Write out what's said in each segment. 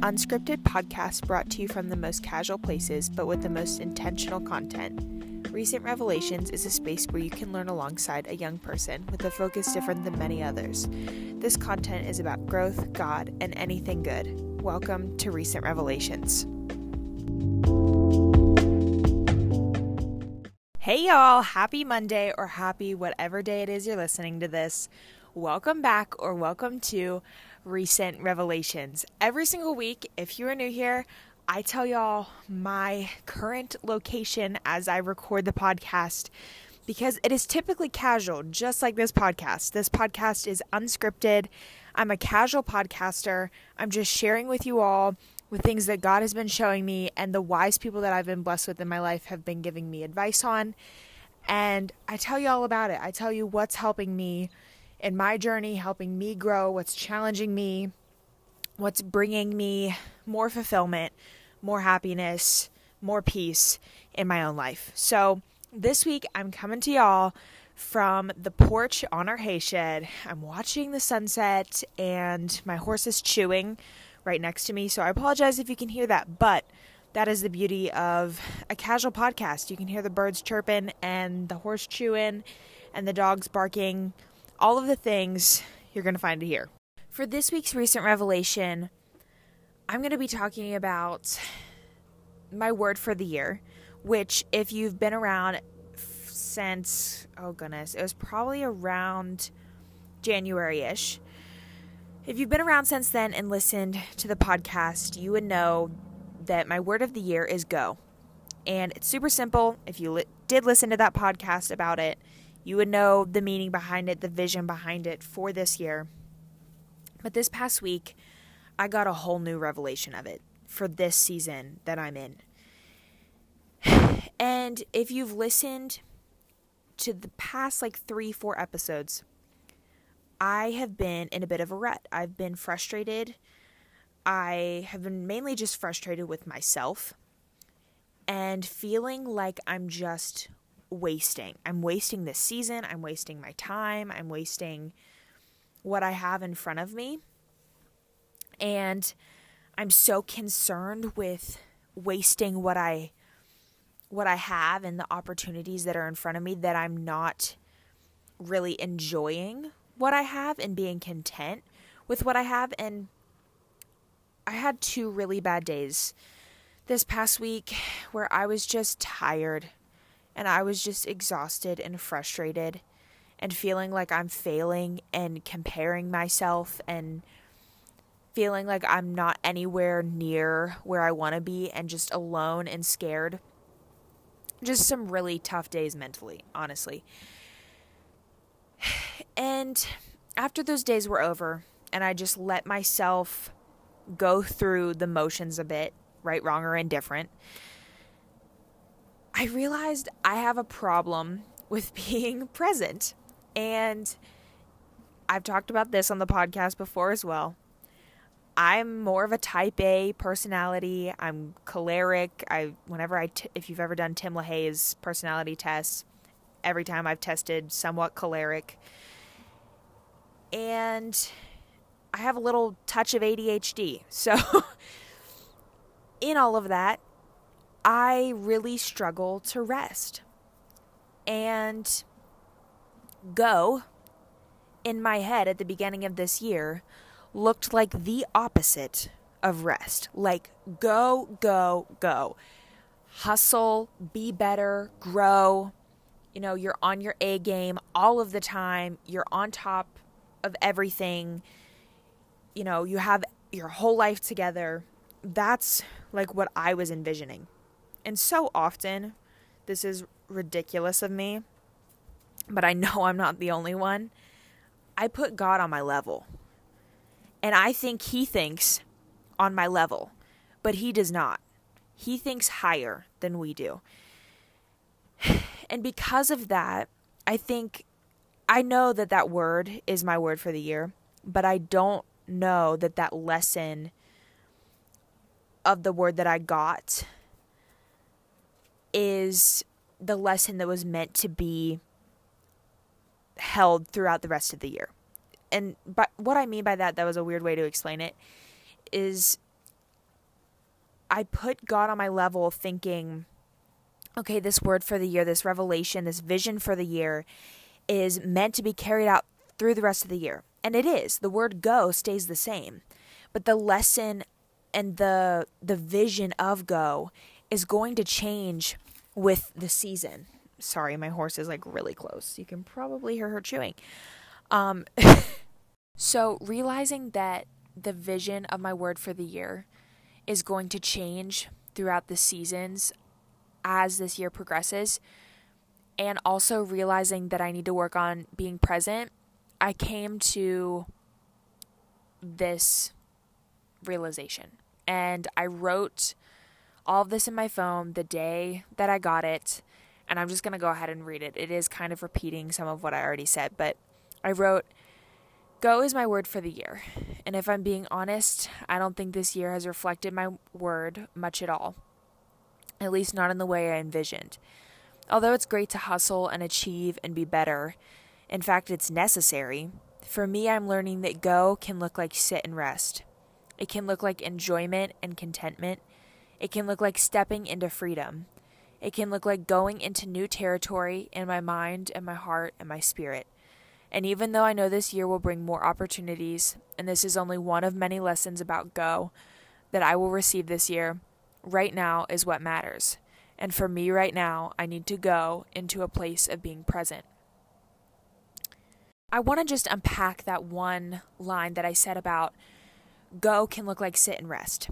unscripted podcast brought to you from the most casual places but with the most intentional content. Recent Revelations is a space where you can learn alongside a young person with a focus different than many others. This content is about growth, God, and anything good. Welcome to Recent Revelations. Hey, y'all. Happy Monday or happy whatever day it is you're listening to this. Welcome back or welcome to Recent Revelations. Every single week, if you are new here, I tell y'all my current location as I record the podcast because it is typically casual, just like this podcast. This podcast is unscripted. I'm a casual podcaster. I'm just sharing with you all with things that God has been showing me and the wise people that I've been blessed with in my life have been giving me advice on. And I tell you all about it. I tell you what's helping me in my journey, helping me grow, what's challenging me, what's bringing me more fulfillment, more happiness, more peace in my own life. So this week I'm coming to y'all from the porch on our hay shed. I'm watching the sunset and my horse is chewing right next to me. So I apologize if you can hear that, but that is the beauty of a casual podcast. You can hear the birds chirping and the horse chewing and the dogs barking, all of the things you're going to find here. For this week's recent revelation, I'm going to be talking about my word for the year, which, if you've been around since, oh goodness, it was probably around January ish. If you've been around since then and listened to the podcast, you would know that my word of the year is go. And it's super simple. If you li- did listen to that podcast about it, you would know the meaning behind it, the vision behind it for this year. But this past week, I got a whole new revelation of it for this season that I'm in. And if you've listened to the past like three, four episodes, I have been in a bit of a rut. I've been frustrated. I have been mainly just frustrated with myself and feeling like I'm just wasting. I'm wasting this season. I'm wasting my time. I'm wasting what I have in front of me. And I'm so concerned with wasting what I what I have and the opportunities that are in front of me that I'm not really enjoying what I have and being content with what I have. And I had two really bad days this past week where I was just tired and I was just exhausted and frustrated and feeling like I'm failing and comparing myself and feeling like I'm not anywhere near where I want to be and just alone and scared. Just some really tough days mentally, honestly. And after those days were over, and I just let myself go through the motions a bit, right, wrong, or indifferent, I realized I have a problem with being present. And I've talked about this on the podcast before as well. I'm more of a type A personality. I'm choleric. I whenever I t- if you've ever done Tim LaHaye's personality tests, every time I've tested somewhat choleric and I have a little touch of ADHD. So, in all of that, I really struggle to rest. And go in my head at the beginning of this year looked like the opposite of rest. Like, go, go, go. Hustle, be better, grow. You know, you're on your A game all of the time. You're on top of everything. You know, you have your whole life together. That's like what I was envisioning. And so often, this is ridiculous of me, but I know I'm not the only one. I put God on my level. And I think He thinks on my level, but He does not. He thinks higher than we do. And because of that, I think I know that that word is my word for the year, but I don't know that that lesson of the word that I got is the lesson that was meant to be held throughout the rest of the year. And but what I mean by that that was a weird way to explain it is I put God on my level thinking, okay, this word for the year, this revelation, this vision for the year is meant to be carried out through the rest of the year. And it is. The word go stays the same. But the lesson and the the vision of go is going to change with the season. Sorry, my horse is like really close. You can probably hear her chewing. Um so realizing that the vision of my word for the year is going to change throughout the seasons as this year progresses and also realizing that I need to work on being present, I came to this realization. And I wrote all of this in my phone the day that I got it. And I'm just going to go ahead and read it. It is kind of repeating some of what I already said, but I wrote, Go is my word for the year. And if I'm being honest, I don't think this year has reflected my word much at all, at least not in the way I envisioned. Although it's great to hustle and achieve and be better, in fact, it's necessary, for me, I'm learning that go can look like sit and rest. It can look like enjoyment and contentment. It can look like stepping into freedom. It can look like going into new territory in my mind and my heart and my spirit. And even though I know this year will bring more opportunities, and this is only one of many lessons about go that I will receive this year, right now is what matters. And for me right now, I need to go into a place of being present. I want to just unpack that one line that I said about go can look like sit and rest.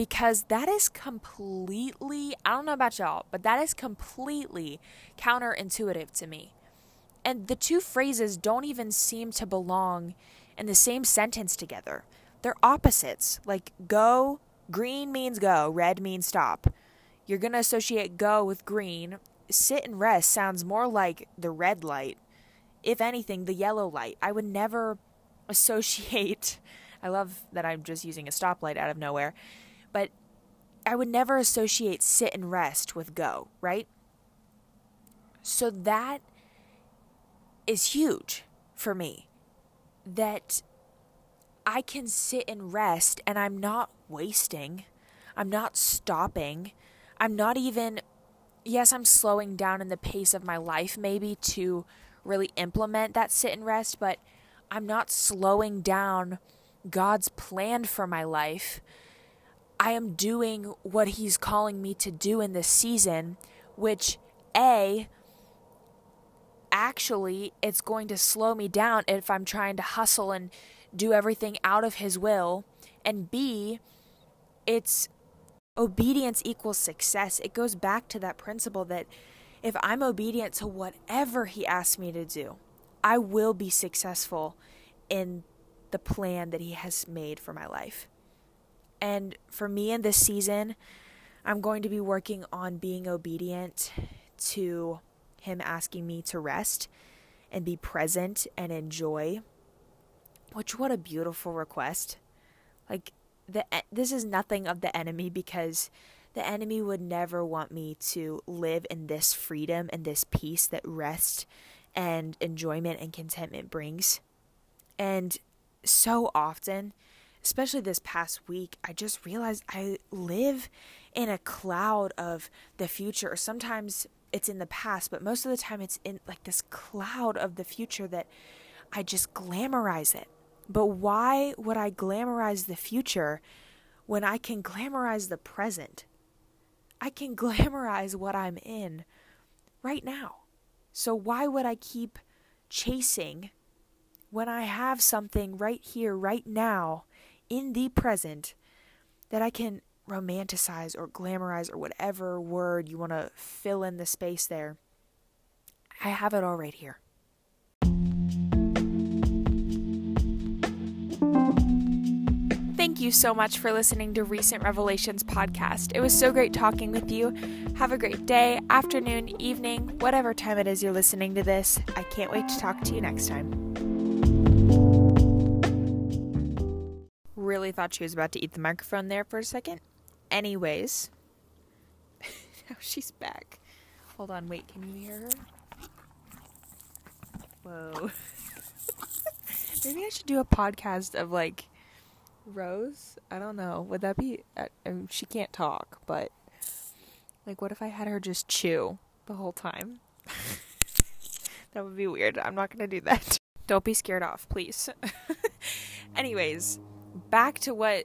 Because that is completely, I don't know about y'all, but that is completely counterintuitive to me. And the two phrases don't even seem to belong in the same sentence together. They're opposites. Like go, green means go, red means stop. You're going to associate go with green. Sit and rest sounds more like the red light. If anything, the yellow light. I would never associate. I love that I'm just using a stoplight out of nowhere, but I would never associate sit and rest with go, right? So that is huge for me. That I can sit and rest and I'm not wasting. I'm not stopping. I'm not even, yes, I'm slowing down in the pace of my life maybe to really implement that sit and rest, but I'm not slowing down God's plan for my life. I am doing what He's calling me to do in this season, which A, actually, it's going to slow me down if I'm trying to hustle and do everything out of His will. And B, it's obedience equals success. It goes back to that principle that if I'm obedient to whatever He asks me to do, I will be successful in the plan that He has made for my life. And for me in this season, I'm going to be working on being obedient to Him asking me to rest and be present and enjoy. Which, what a beautiful request. Like, the this is nothing of the enemy because the enemy would never want me to live in this freedom and this peace that rest and enjoyment and contentment brings. And so often, especially this past week, I just realized I live in a cloud of the future, or sometimes it's in the past, but most of the time it's in like this cloud of the future that I just glamorize it. But why would I glamorize the future when I can glamorize the present? I can glamorize what I'm in right now. So why would I keep chasing when I have something right here, right now, in the present that I can romanticize or glamorize or whatever word you want to fill in the space there? I have it all right here. Thank you so much for listening to Recent Revelations podcast. It was so great talking with you. Have a great day, afternoon, evening, whatever time it is you're listening to this. I can't wait to talk to you next time. Really thought she was about to eat the microphone there for a second. Anyways, now she's back. Hold on, wait, can you hear her? Whoa. Maybe I should do a podcast of like Rose? I don't know. Would that be. Uh, um, she can't talk, but. Like, what if I had her just chew the whole time? that would be weird. I'm not to do that. Don't be scared off, please. Anyways, back to what.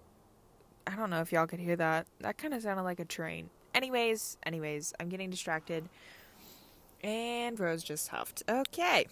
I don't know if y'all could hear that. That kind of sounded like a train. Anyways, anyways, I'm getting distracted. And Rose just huffed. Okay.